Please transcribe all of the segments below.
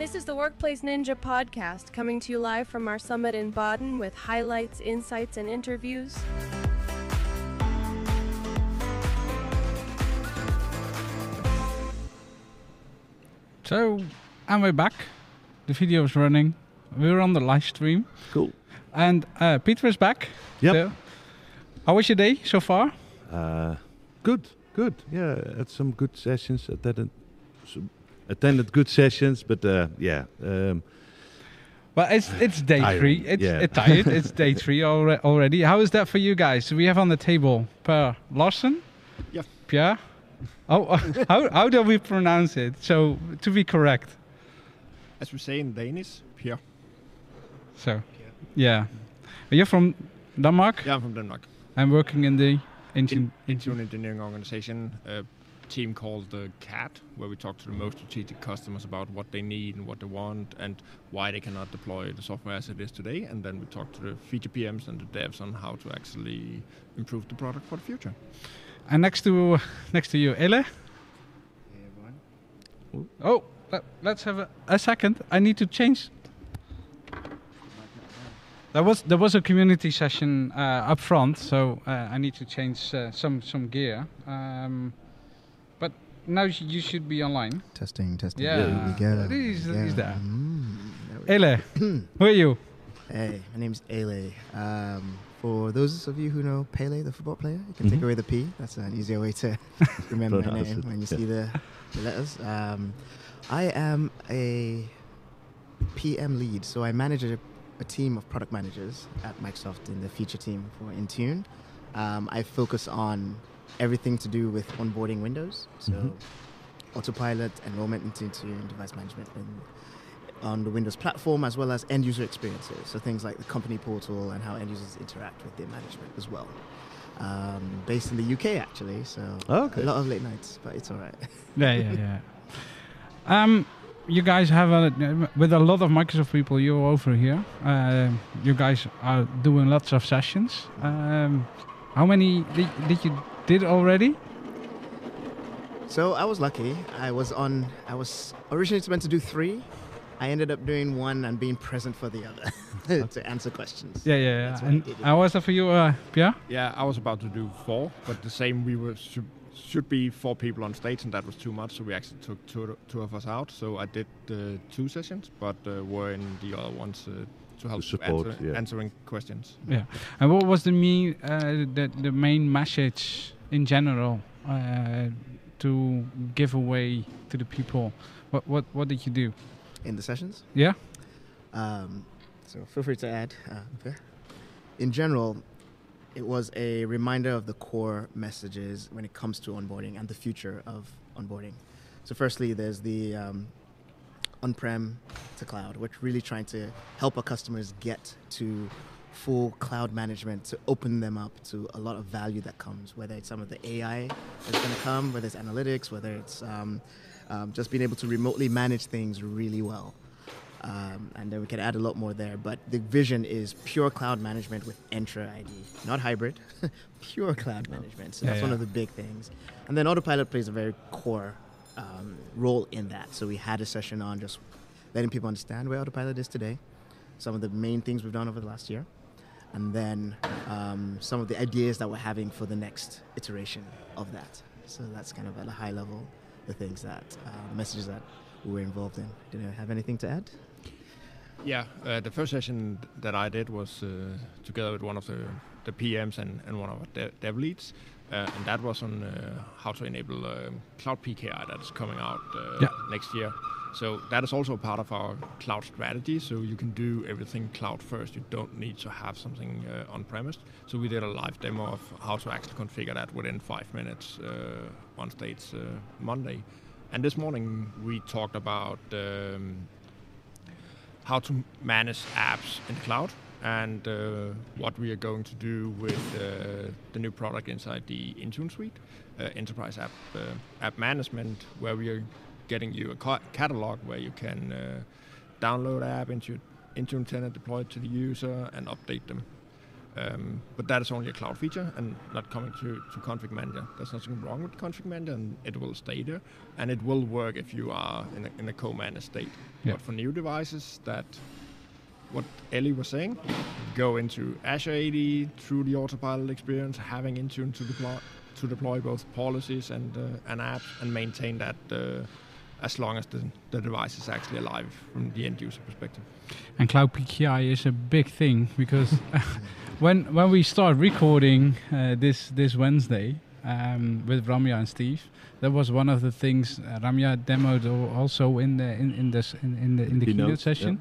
This is the Workplace Ninja podcast coming to you live from our summit in Baden with highlights, insights, and interviews. So, and we're back. The video is running. We're on the live stream. Cool. And uh, Peter is back. Yep. So, how was your day so far? Uh, good, good. Yeah, had some good sessions. Attended, some, attended good sessions, but uh, yeah. Um, Well, it's it's day Tired, three. It's yeah. it's tired. It's day three alre- already. How is that for you guys? We have on the table Per Larsen. Yeah. Pierre. Oh, how how do we pronounce it? So to be correct. As we say in Danish, Pierre. So, yeah. You're from Denmark. Yeah, I'm from Denmark. I'm working in the engine. Into an engineering organization, a team called the CAT, where we talk to the most strategic customers about what they need and what they want and why they cannot deploy the software as it is today. And then we talk to the feature PMs and the devs on how to actually improve the product for the future. And next to next to you, Ele. Oh, let, let's have a, a second. I need to change. There was there was a community session uh, up front, so uh, I need to change uh, some some gear. Um, but now you you should be online. Testing, testing. Yeah, There we go. he's, Yeah. he's there. Mm, there we Ele, who are you? Hey, my name's Ele. Um, for those of you who know Pele, the football player, you can take Mhm. away the P. That's an easier way to remember my name when you yeah. see the, the letters. Um, I am a PM lead, so I manage a, a team of product managers at Microsoft in the feature team for Intune. Um, I focus on everything to do with onboarding Windows, so Mhm. autopilot, enrollment into Intune, device management, and on the Windows platform as well as end user experiences. So things like the company portal and how end users interact with their management as well. Um, based in the UK actually, so Oh, okay. a lot of late nights, but it's all right. Yeah, yeah, yeah. Um, you guys have a with a lot of Microsoft people. You're over here. Uh, you guys are doing lots of sessions. Um, how many did, did you did already? So I was lucky. I was on. I was originally meant to do three. I ended up doing one and being present for the other to answer questions. Yeah, yeah. Yeah. what I And how was that for you, uh, Pierre? Yeah, I was about to do four, but the same we were should, should be four people on stage, and that was too much. So we actually took two, two of us out. So I did uh, two sessions, but uh, were in the other ones uh, to help support, answer, yeah. answering questions. Yeah. And what was the main uh, the the main message in general uh, to give away to the people? What what what did you do? In the sessions. Yeah. Um, so feel free to add. Uh, okay. In general, it was a reminder of the core messages when it comes to onboarding and the future of onboarding. So, firstly, there's the um, on-prem to cloud, which really trying to help our customers get to full cloud management to open them up to a lot of value that comes, whether it's some of the AI that's going to come, whether it's analytics, whether it's um, um, just being able to remotely manage things really well. Um, and then we can add a lot more there. But the vision is pure cloud management with Entra ID, not hybrid, pure cloud management. So Yeah, that's one of the big things. And then Autopilot plays a very core um, role in that. So we had a session on just letting people understand where Autopilot is today, some of the main things we've done over the last year, and then um, some of the ideas that we're having for the next iteration of that. So that's kind of at a high level the things that, uh, messages that we were involved in. Do you have anything to add? Yeah, uh, the first session that I did was uh, together with one of the, the PMs and, and one of our dev, dev leads, uh, and that was on uh, how to enable um, Cloud PKI that is coming out uh, Yeah. next year. So that is also part of our cloud strategy. So you can do everything cloud first. You don't need to have something uh, on premise. So we did a live demo of how to actually configure that within five minutes uh, on stage uh, Monday. And this morning we talked about um, how to manage apps in the cloud and uh, what we are going to do with uh, the new product inside the Intune suite, uh, enterprise app uh, app management, where we are getting you a ca- catalog where you can uh, download app into Intune tenant, deploy it to the user, and update them. Um, but that is only a cloud feature and not coming to, to config manager. There's nothing wrong with config manager and it will stay there. And it will work if you are in a, in a co-managed state. Yeah. But for new devices that what Ele was saying, go into Azure AD through the autopilot experience, having Intune to deploy to deploy both policies and uh, and apps and maintain that uh, as long as the, the device is actually alive from the end user perspective. And Cloud PKI is a big thing because when when we start recording uh, this this Wednesday um, with Ramya and Steve, that was one of the things uh, Ramya demoed also in the in, in this in, in the in the keynote, Keynote, session.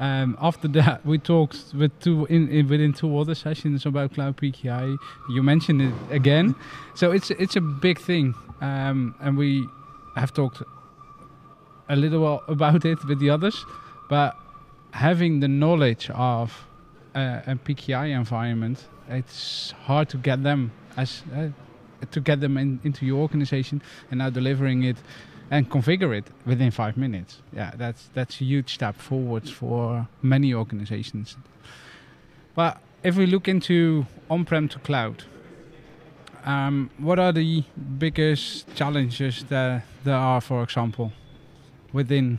Um, after that, we talked with two in, in within two other sessions about Cloud PKI. You mentioned it again, so it's it's a big thing, um, and we have talked a little about it with the others, but having the knowledge of uh, a PKI environment, it's hard to get them as uh, to get them in, into your organization, and now delivering it and configure it within five minutes. Yeah, that's that's a huge step forwards for many organizations. But if we look into on-prem to cloud, um, what are the biggest challenges that there are, for example, within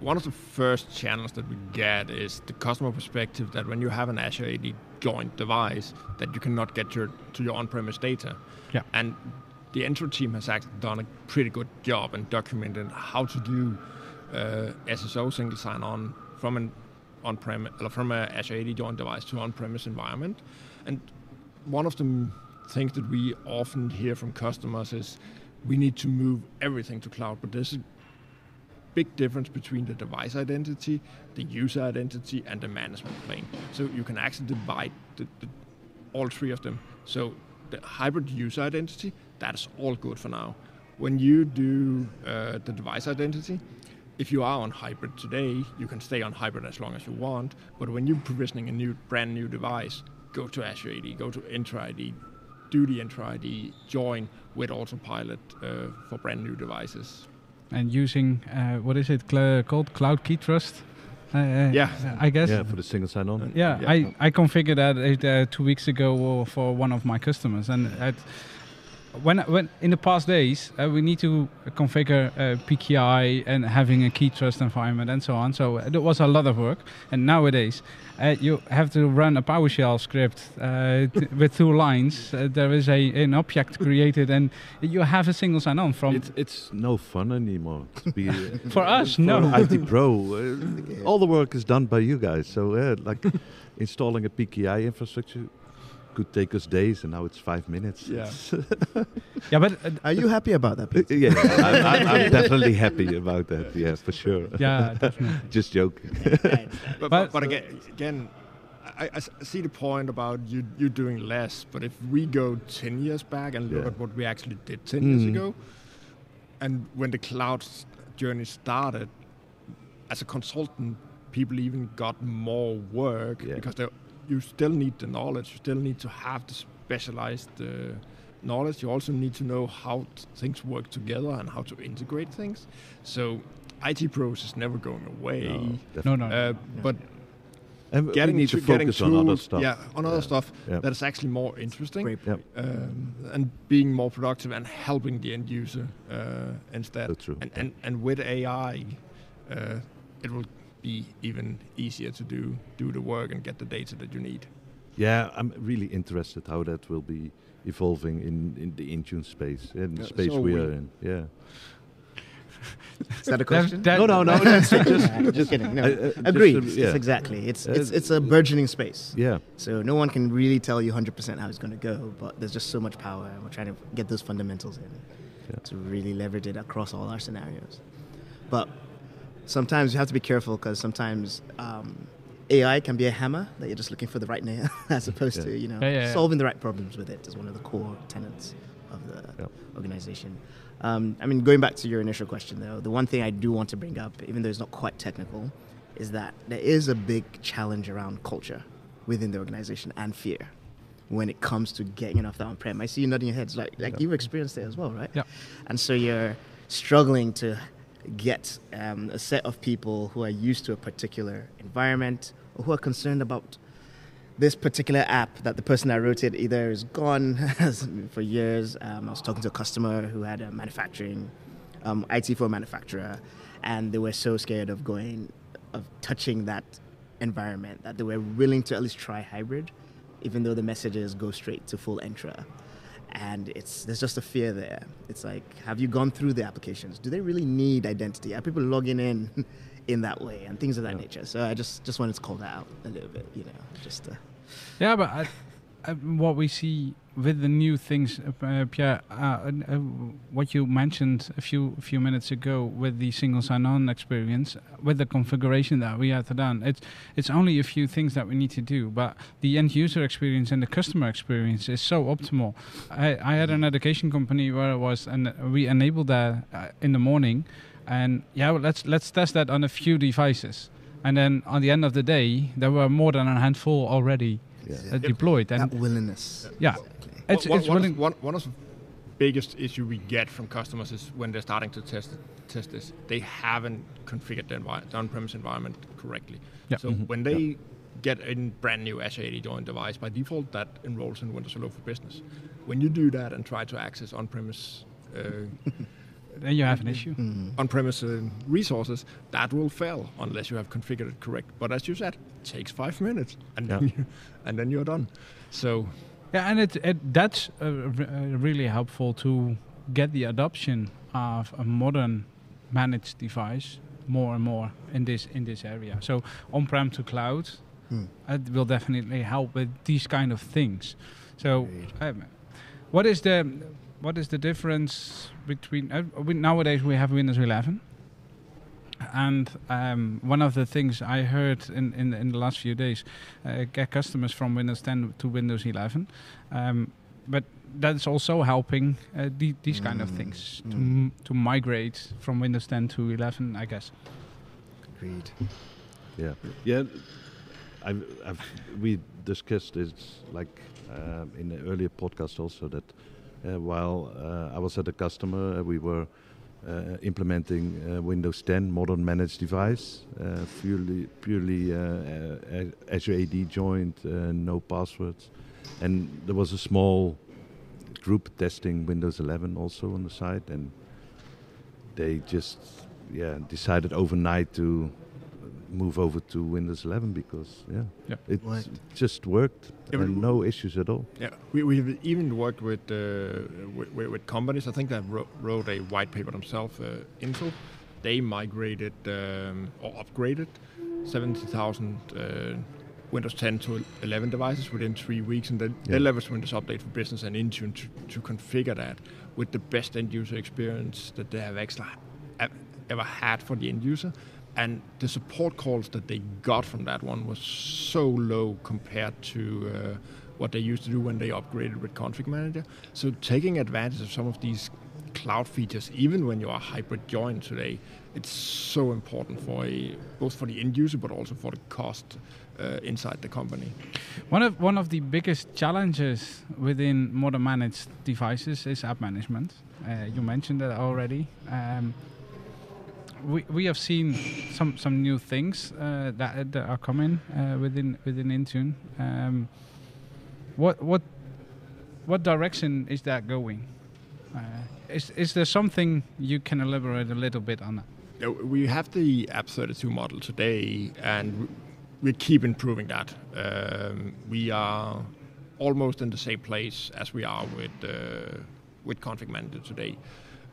one of the first channels that we get is the customer perspective that when you have an Azure AD joined device, that you cannot get your to your on-premise data. Yeah. And the Entra team has actually done a pretty good job in documenting how to do uh, SSO single sign-on from an on-prem from a Azure AD joined device to on-premise environment. And one of the things that we often hear from customers is we need to move everything to cloud, but there's a big difference between the device identity, the user identity, and the management plane. So you can actually divide the, the, all three of them. So the hybrid user identity, that's all good for now. When you do uh, the device identity, if you are on hybrid today, you can stay on hybrid as long as you want. But when you're provisioning a new, brand new device, go to Azure AD, go to Entra ID, do the Entra ID, join with Autopilot uh, for brand new devices. and using uh, what is it cl- called cloud key trust uh, Yeah. i guess Yeah, for the single sign-on. yeah, Yeah. I, I configured that uh, two weeks ago for one of my customers and it, when when in the past days uh, we need to configure uh, PKI and having a key trust environment and so on. So it was a lot of work. And nowadays uh, you have to run a PowerShell script uh, with two lines. Uh, there is a an object created and you have a single sign-on from. It's it's no fun anymore. to be, uh, For us, for no. IT Pro, uh, all the work is done by you guys. So uh, like installing a PKI infrastructure could take us days, and now it's five minutes. Yeah. Yeah, but uh, Are you happy about that? Pete? yeah, I'm, I'm, I'm definitely happy about that. Yeah, for sure. yeah, definitely. Just joking. But, But- but, but again, again, I, I s- see the point about you you doing less. But if we go ten years back and look Yeah. at what we actually did ten years Mm. ago, and when the cloud journey started, as a consultant, people even got more work Yeah. because they, you still need the knowledge. You still need to have the specialized uh, knowledge. You also need to know how t- things work together and how to integrate things. So. IT pros is never going away. No, no. Uh, but and we getting need to, to getting focus on other stuff. Yeah, on other Yeah. stuff Yeah. that is actually more interesting Great um, and being more productive and helping the end user uh, instead. so true. And, and and with AI, uh, it will be even easier to do do the work and get the data that you need. Yeah, I'm really interested how that will be evolving in, in the Intune space, in the Yeah, space so we we- are in. Yeah. Is that a question? that- no, no, no. That's just, Nah, just kidding. No, uh, uh, just, agreed. uh, yeah. It's exactly. It's Uh, it's it's a burgeoning space. Yeah. So no one can really tell you 100% how it's going to go, but there's just so much power, and we're trying to get those fundamentals in Yeah. to really leverage it across all our scenarios. But sometimes you have to be careful because sometimes um, AI can be a hammer that you're just looking for the right nail, as opposed Yeah. to you know Yeah, yeah, yeah. solving the right problems with it is one of the core tenets of the Yeah. organization. Um, I mean, going back to your initial question though, the one thing I do want to bring up, even though it's not quite technical, is that there is a big challenge around culture within the organization and fear when it comes to getting enough that on-prem. I see you nodding your heads, like like Yeah. you've experienced it as well, right? Yeah. And so you're struggling to get um, a set of people who are used to a particular environment or who are concerned about this particular app that the person that wrote it either is gone for years. Um, I was talking to a customer who had a manufacturing um, IT for a manufacturer, and they were so scared of going, of touching that environment that they were willing to at least try hybrid, even though the messages go straight to full Entra. And it's there's just a fear there. It's like, have you gone through the applications? Do they really need identity? Are people logging in in that way and things of that Yeah. nature? So I just just wanted to call that out a little bit, you know, just. Uh, Yeah, but I, I, what we see with the new things, uh, Pierre, uh, uh, what you mentioned a few few minutes ago with the single sign-on experience, with the configuration that we have done, it's it's only a few things that we need to do, but the end user experience and the customer experience is so optimal. I, I had an education company where it was, and we enabled that uh, in the morning, and yeah, well, let's let's test that on a few devices. And then on the end of the day, there were more than a handful already Yeah. uh, deployed. And that willingness. yeah, Exactly. it's one, it's one, willing. of, one, one of the biggest issue we get from customers is when they're starting to test test this, they haven't configured the, envi- the on-premise environment correctly. Yeah. So when they get a brand new Azure AD join device, by default that enrolls in Windows Hello for Business. When you do that and try to access on-premise uh, Then you have an issue. on-premise uh, resources, that will fail unless you have configured it correct. But as you said, it takes five minutes, and then you, and then you're done. So Yeah, and it, it that's uh, r- uh, really helpful to get the adoption of a modern managed device more and more in this in this area. So on-prem to cloud, Hmm. it will definitely help with these kind of things. So, Agreed. um, what is the what is the difference between uh, we, nowadays we have Windows 11, and um, one of the things I heard in, in in the last few days, uh, get customers from Windows 10 to Windows 11, um, but that's also helping uh, the, these kind of Mm, things to mm. m- to migrate from Windows 10 to 11, I guess. Agreed. Yeah, yeah. I've, I've, we discussed this like um, in the earlier podcast also that while uh, I was at a customer, uh, we were uh, implementing uh, Windows 10 modern managed device, uh, purely purely uh, uh, Azure AD joined, uh, no passwords, and there was a small group testing Windows 11 also on the side, and they just yeah decided overnight to move over to Windows 11 because yeah, Yeah. it Worked. just worked Yeah, and no issues at all. Yeah, we, we've even worked with, uh, with, with with companies. I think that wrote, wrote a white paper themselves. Uh, Intel, they migrated um, or upgraded seventy thousand uh, Windows 10 to 11 devices within three weeks, and then they Yeah. leveraged Windows Update for Business and Intune to, to configure that with the best end user experience that they have actually ever had for the end user. And the support calls that they got from that one was so low compared to uh, what they used to do when they upgraded with Config Manager. So taking advantage of some of these cloud features, even when you are hybrid joined today, it's so important for a, both for the end user but also for the cost uh, inside the company. One of one of the biggest challenges within modern managed devices is app management. Uh, you mentioned that already. Um, we, we have seen some, some new things uh, that, that are coming uh, within within Intune. Um, what what what direction is that going? Uh, is is there something you can elaborate a little bit on that? We have the App 32 model today, and we keep improving that. Um, we are almost in the same place as we are with uh, with Config Manager today.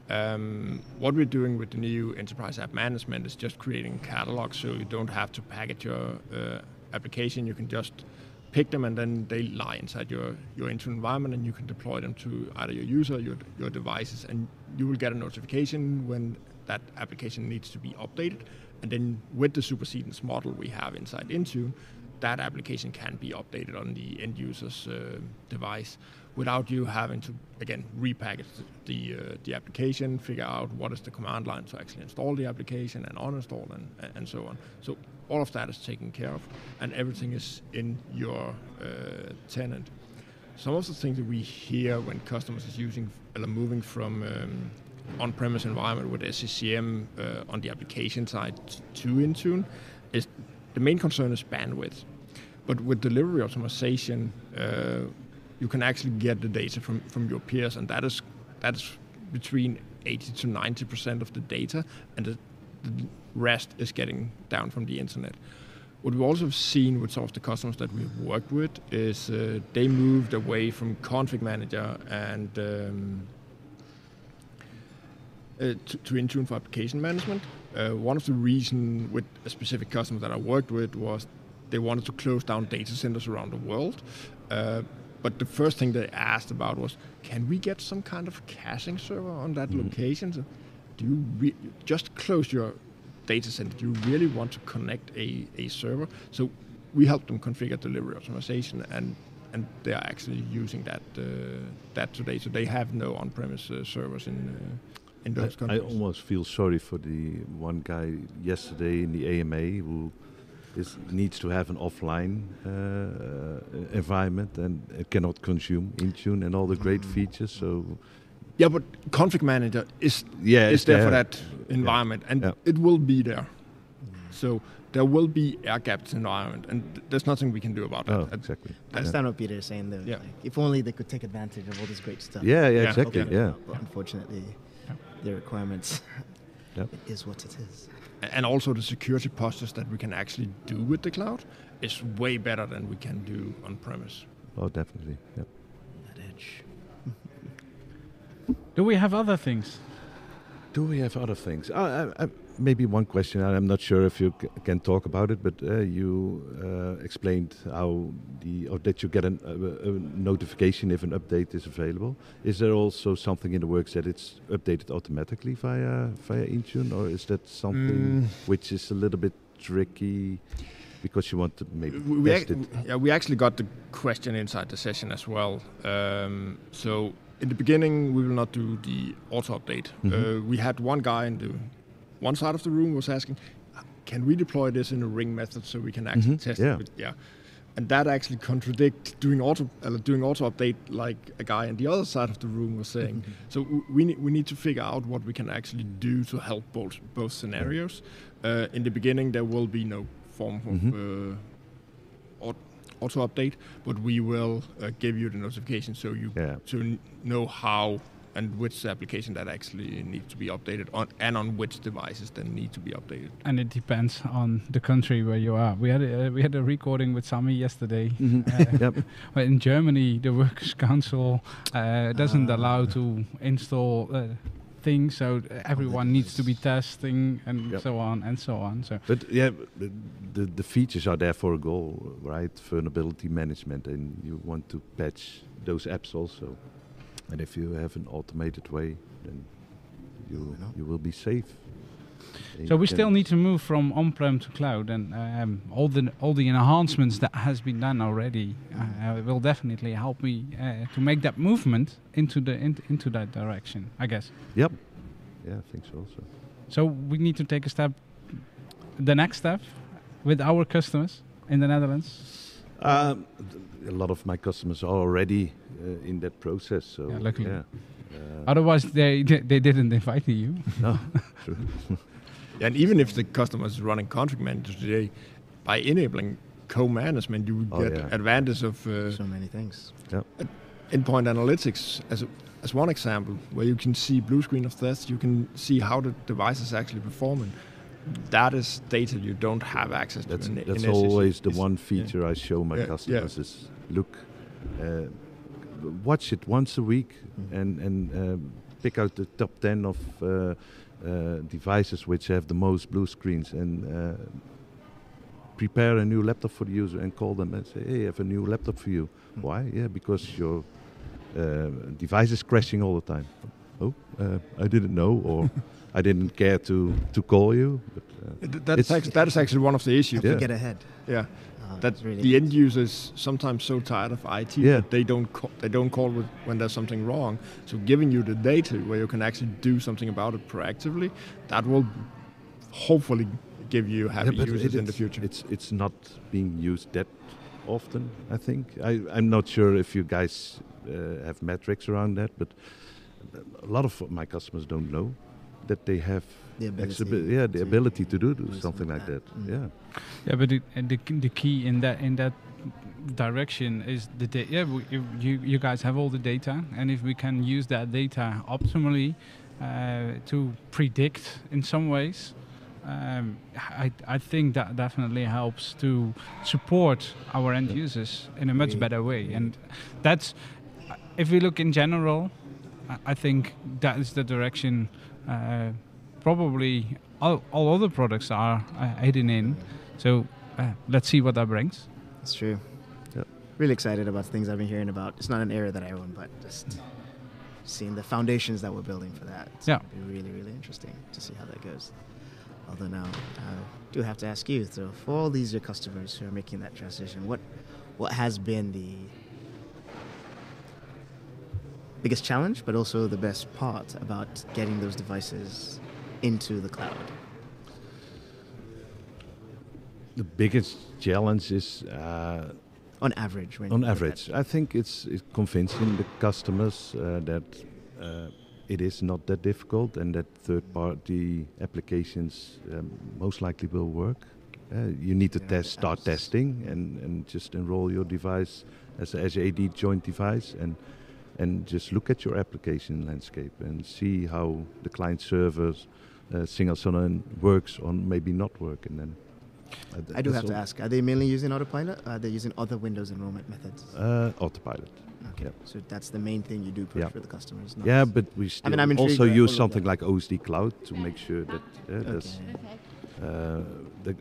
Um, what we're doing with the new enterprise app management is just creating catalogs, so you don't have to package your uh, application. You can just pick them, and then they lie inside your your Intune environment, and you can deploy them to either your user, your your devices, and you will get a notification when that application needs to be updated. And then with the supersedence model we have inside Intune, that application can be updated on the end user's uh, device without you having to again repackage the uh, the application, figure out what is the command line to actually install the application and uninstall and and so on. So all of that is taken care of, and everything is in your uh, tenant. Some of the things that we hear when customers is using are moving from um, on-premise environment with SCCM uh, on the application side to Intune is the main concern is bandwidth. But with delivery optimization, uh, you can actually get the data from, from your peers, and that is that is between 80 to 90 percent of the data, and the, the rest is getting down from the internet. What we've also seen with some of the customers that we've worked with is uh, they moved away from config manager and um, uh, to, to Intune for application management. Uh, one of the reasons with a specific customer that I worked with was they wanted to close down data centers around the world. Uh, but the first thing they asked about was, can we get some kind of caching server on that Mhm. location? So do you re- just close your data center? Do you really want to connect a, a server? So we help them configure delivery optimization, and and they are actually using that uh, that today. So they have no on-premise uh, servers in uh, in those I, I almost feel sorry for the one guy yesterday in the AMA who is, needs to have an offline uh, uh, environment and uh, cannot consume Intune and all the great Mm. features. So yeah, but config manager is yeah, is it's there for that environment, and Yeah. it will be there. So there will be air gapped environment, and th- there's nothing we can do about that. Oh, exactly. I understand what Peter is saying though. Yeah. Like, if only they could take advantage of all this great stuff. Yeah, yeah, Yeah. exactly. Open Yeah. up, But unfortunately, the requirements. Yep. It is what it is. And also the security postures that we can actually do with the cloud is way better than we can do on premise. Oh, definitely. Yeah. That edge. Do we have other things? Do we have other things? Uh, I, I, maybe one question. I'm not sure if you c- can talk about it, but uh, you uh, explained how the or that you get an, uh, a notification if an update is available. Is there also something in the works that it's updated automatically via via Intune, or is that something Mm. which is a little bit tricky because you want to maybe We, we test it? yeah, we actually got the question inside the session as well. Um, so in the beginning, we will not do the auto update. Mhm. Uh, we had one guy in the one side of the room was asking, "Can we deploy this in a ring method so we can actually Mhm, test yeah. it?" Yeah, and that actually contradict doing auto uh, doing auto update like a guy on the other side of the room was saying. So w- we need we need to figure out what we can actually do to help both both scenarios. Uh, in the beginning, there will be no form of Mhm. Uh, aut- auto update, but we will uh, give you the notification so you Yeah. to know how and which application that actually needs to be updated on, and on which devices that need to be updated. And it depends on the country where you are. We had a, we had a recording with Sami yesterday. Mhm. Uh, yep. Well, in Germany, the Workers' Council uh, doesn't Ah. allow to install so everyone needs to be testing and Yep. so on and so on. So But yeah, the, the the features are there for a goal, right? Vulnerability management, and you want to patch those apps also. And if you have an automated way, then you you will be safe. So we still need to move from on-prem to cloud, and um, all the all the enhancements that has been done already uh, will definitely help me uh, to make that movement into the in, into that direction. I guess. Yep. Yeah, I think so also. So we need to take a step, the next step, with our customers in the Netherlands. Um, a lot of my customers are already uh, in that process. So Yeah, luckily. yeah. Uh, Otherwise, they they didn't invite you. no, true. And even if the customer is running config manager today, by enabling co-management, you will Oh, get yeah. advantage of uh, So many things. endpoint analytics as, a, as one example, where you can see blue screen of death, you can see how the device is actually performing. That is data you don't have access to. That's in, that's in always the It's- one feature I show my Yeah, yeah. customers is look, uh, watch it once a week Mhm. and and um, pick out the top ten of uh, uh, devices which have the most blue screens and uh, prepare a new laptop for the user and call them and say, hey, I have a new laptop for you. Mm. Why? Yeah, because your uh, device is crashing all the time. Oh, uh, I didn't know, or I didn't care to to call you. But, uh, Th- That's actually, that is actually one of the issues. Have Yeah. to get ahead. Yeah, Uh, that really the end user is sometimes so tired of IT Yeah. that they don't call, they don't call with, when there's something wrong. So giving you the data where you can actually do something about it proactively, that will hopefully give you happy Yeah, users it- in the future. It's it's not being used that often. I think I I'm not sure if you guys uh, have metrics around that, but a lot of my customers don't know that they have The ability exhibi- yeah the to ability to do, do do something like that. that. Mm. Yeah, Yeah, but it, and the the key in that in that direction is the data. Yeah, we, you, you you guys have all the data, and if we can use that data optimally uh, to predict in some ways, um, I I think that definitely helps to support our end Yeah. users in a much We- better way, and that's if we look in general, I- I think that is the direction. Uh, probably all, all other products are uh, heading in. So uh, let's see what that brings. It's true. Yeah. Really excited about the things I've been hearing about. It's not an area that I own, but just seeing the foundations that we're building for that. It's Yeah. be really, really interesting to see how that goes. Although now, I do have to ask you. So, for all these your customers who are making that transition, what what has been the biggest challenge, but also the best part about getting those devices into the cloud? The biggest challenge is uh, On average, on you look at- average. I think it's, it's convincing the customers uh, that uh, it is not that difficult and that third-party applications um, most likely will work. Uh, you need to Yeah, test, start apps. testing, and, and just enroll your device as a Azure AD joined device, and and just look at your application landscape and see how the client servers, uh, single sign-on works or maybe not work, and then. uh, I do have to ask: Are they mainly using autopilot? Or are they using other Windows enrollment methods? Uh, autopilot. Okay, yeah. so that's the main thing you do push Yeah. for the customers. Yeah, but we still I'm also use something like OSD Cloud to make sure that uh, there's, Okay. uh, the,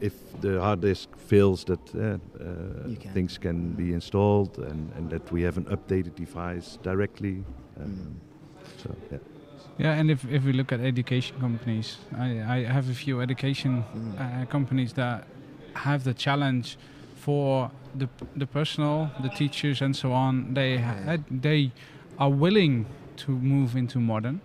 if the hard disk fails, that uh, uh, can. things can be installed and, and that we have an updated device directly. Um, Mm. So yeah, Yeah, and if, if we look at education companies, I, I have a few education Mm. uh, companies that have the challenge for the the personnel, the teachers, and so on. They ha- they are willing to move into modern,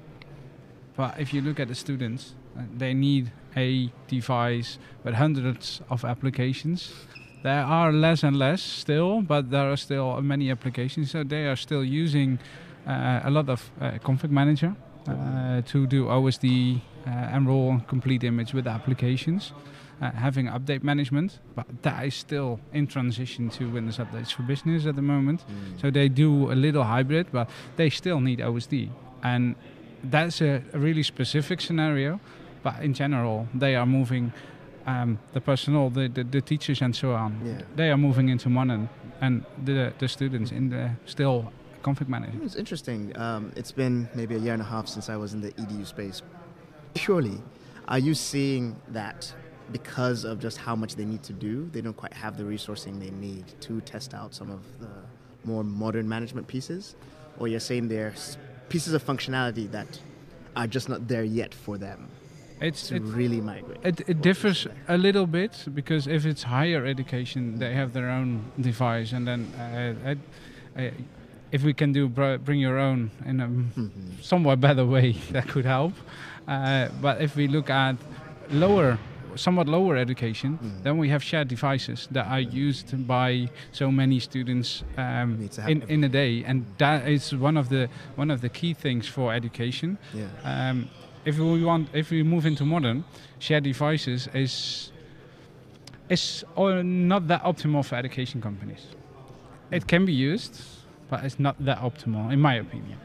but if you look at the students, uh, they need a device with hundreds of applications. There are less and less still, but there are still many applications. So they are still using uh, a lot of uh, config manager uh, to do OSD, uh, enroll, and complete image with applications, uh, having update management. But that is still in transition to Windows Updates for Business at the moment. Mm. So they do a little hybrid, but they still need OSD. And that's a, a really specific scenario. But in general, they are moving um, the personnel, the, the, the teachers, and so on. Yeah. They are moving into modern, and the the students in the still config manager. It's interesting. Um, it's been maybe a year and a half since I was in the EDU space. Purely, are you seeing that because of just how much they need to do, they don't quite have the resourcing they need to test out some of the more modern management pieces? Or you're saying there's pieces of functionality that are just not there yet for them It's to it, really migrate? it, it differs a little bit because if it's higher education, they have their own device, and then uh, uh, uh, if we can do br- bring your own in a Mhm. somewhat better way, that could help. Uh, but if we look at lower, somewhat lower education, Mm. then we have shared devices that are used by so many students um, Need to have in, in a day, and that is one of the one of the key things for education. Yeah. Um, if we want, if we move into modern, shared devices is is not that optimal for education companies. It can be used, but it's not that optimal, in my opinion.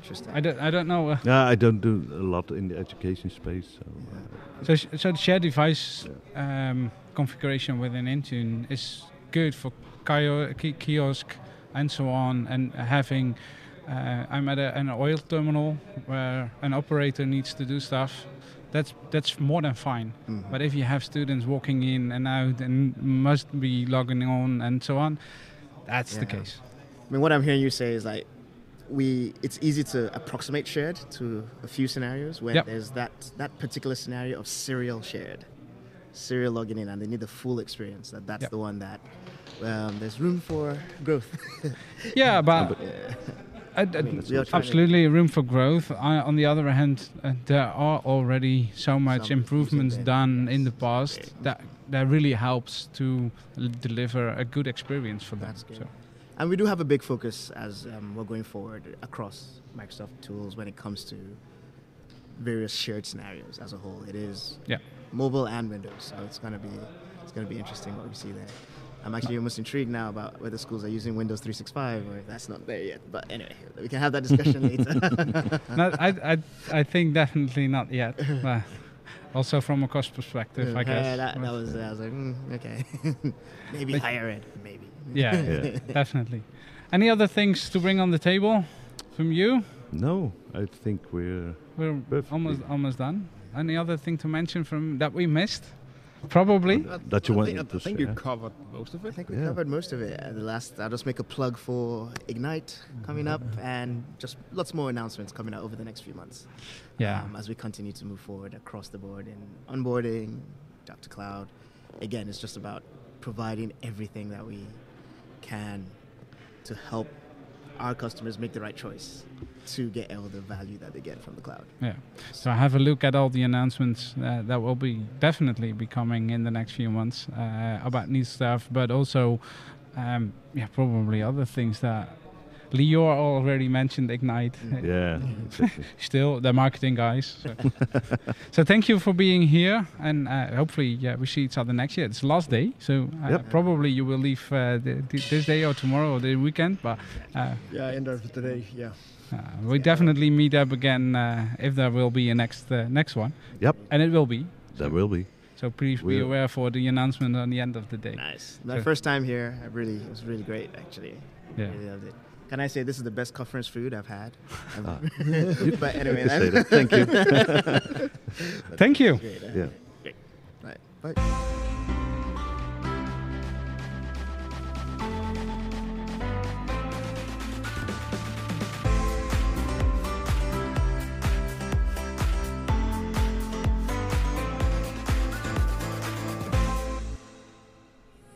Interesting. I don't, I don't know. Uh, yeah, I don't do a lot in the education space. So, uh, so, sh- so the shared device um, configuration within Intune is good for kio- kiosk and so on, and having. Uh, I'm at a, an oil terminal where an operator needs to do stuff. That's that's more than fine. Mhm. But if you have students walking in and out and must be logging on and so on, that's the case. I mean, what I'm hearing you say is like, we it's easy to approximate shared to a few scenarios where Yep. there's that that particular scenario of serial shared, serial logging in, and they need the full experience. That that's Yep. the one that um, there's room for growth. Yeah, but but- I- I- we are absolutely room for growth. I, on the other hand, uh, there are already so much Some improvements done there, in the past Okay. that that really helps to l- deliver a good experience for them. Good. So, And we do have a big focus as um, we're going forward across Microsoft tools when it comes to various shared scenarios as a whole. It is Yeah. mobile and Windows, so it's gonna be it's gonna be interesting what we see there. I'm actually almost intrigued now about whether schools are using Windows 365 or that's not there yet. But anyway, we can have that discussion later. no, I, I, I think definitely not yet. But also from a cost perspective, I guess. Yeah, that, that was. I was like, mm, okay, maybe But- higher ed, maybe. yeah, Yeah. definitely. Any other things to bring on the table from you? No, I think we're We're almost almost done. Any other thing to mention from that we missed? Probably. that you I want think, I think you covered most of it. I think we Yeah. covered most of it. Uh, the last, I'll just make a plug for Ignite coming up, and just lots more announcements coming out over the next few months. Yeah. um, as we continue to move forward across the board in onboarding, Dr. Cloud. Again, it's just about providing everything that we can to help our customers make the right choice to get all the value that they get from the cloud. Yeah. So have a look at all the announcements uh, that will be definitely be coming in the next few months uh, about new stuff, but also, um, yeah, probably other things that Lior already mentioned. Ignite. Mm. Yeah, exactly. Still the marketing guys. So, so thank you for being here, and uh, hopefully, yeah, we see each other next year. It's the last day, so uh, Yep. probably you will leave uh, the, th- this day or tomorrow or the weekend, but. Uh, Yeah, end of today. Yeah. uh, we definitely meet up again uh, if there will be a next uh, next one. Yep. And it will be. there will be. So please be We'll- aware for the announcement on the end of the day. Nice. My So- first time here, I really, it was really great actually. Yeah. Really loved it. Can I say this is the best conference food I've had? Ah. but anyway, You say that's that. Thank you. Thank you. great. uh, Yeah. Great. Right. Bye.